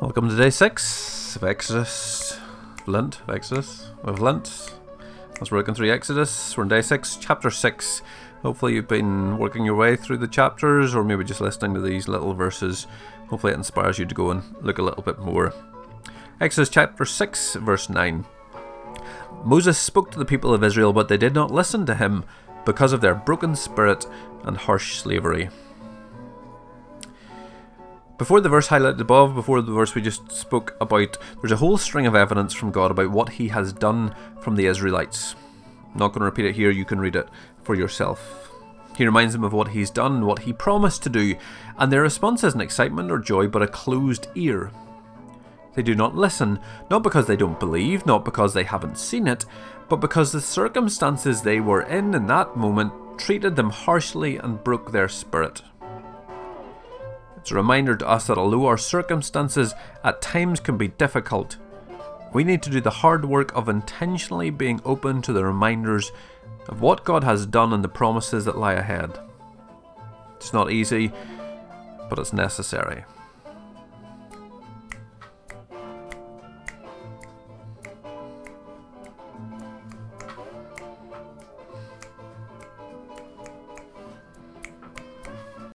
Welcome to day six of Exodus, Lent, Exodus, of Lent. As we're working through Exodus, we're in day six, chapter six. Hopefully, you've been working your way through the chapters, or maybe just listening to these little verses. Hopefully, it inspires you to go and look a little bit more. Exodus chapter 6, verse 9. Moses spoke to the people of Israel, but they did not listen to him because of their broken spirit and harsh slavery. Before the verse highlighted above, before the verse we just spoke about, there's a whole string of evidence from God about what He has done from the Israelites. I'm not going to repeat it here, you can read it for yourself. He reminds them of what He's done, what He promised to do, and their response isn't excitement or joy, but a closed ear. They do not listen, not because they don't believe, not because they haven't seen it, but because the circumstances they were in in that moment treated them harshly and broke their spirit. It's a reminder to us that although our circumstances at times can be difficult, we need to do the hard work of intentionally being open to the reminders of what God has done and the promises that lie ahead. It's not easy, but it's necessary.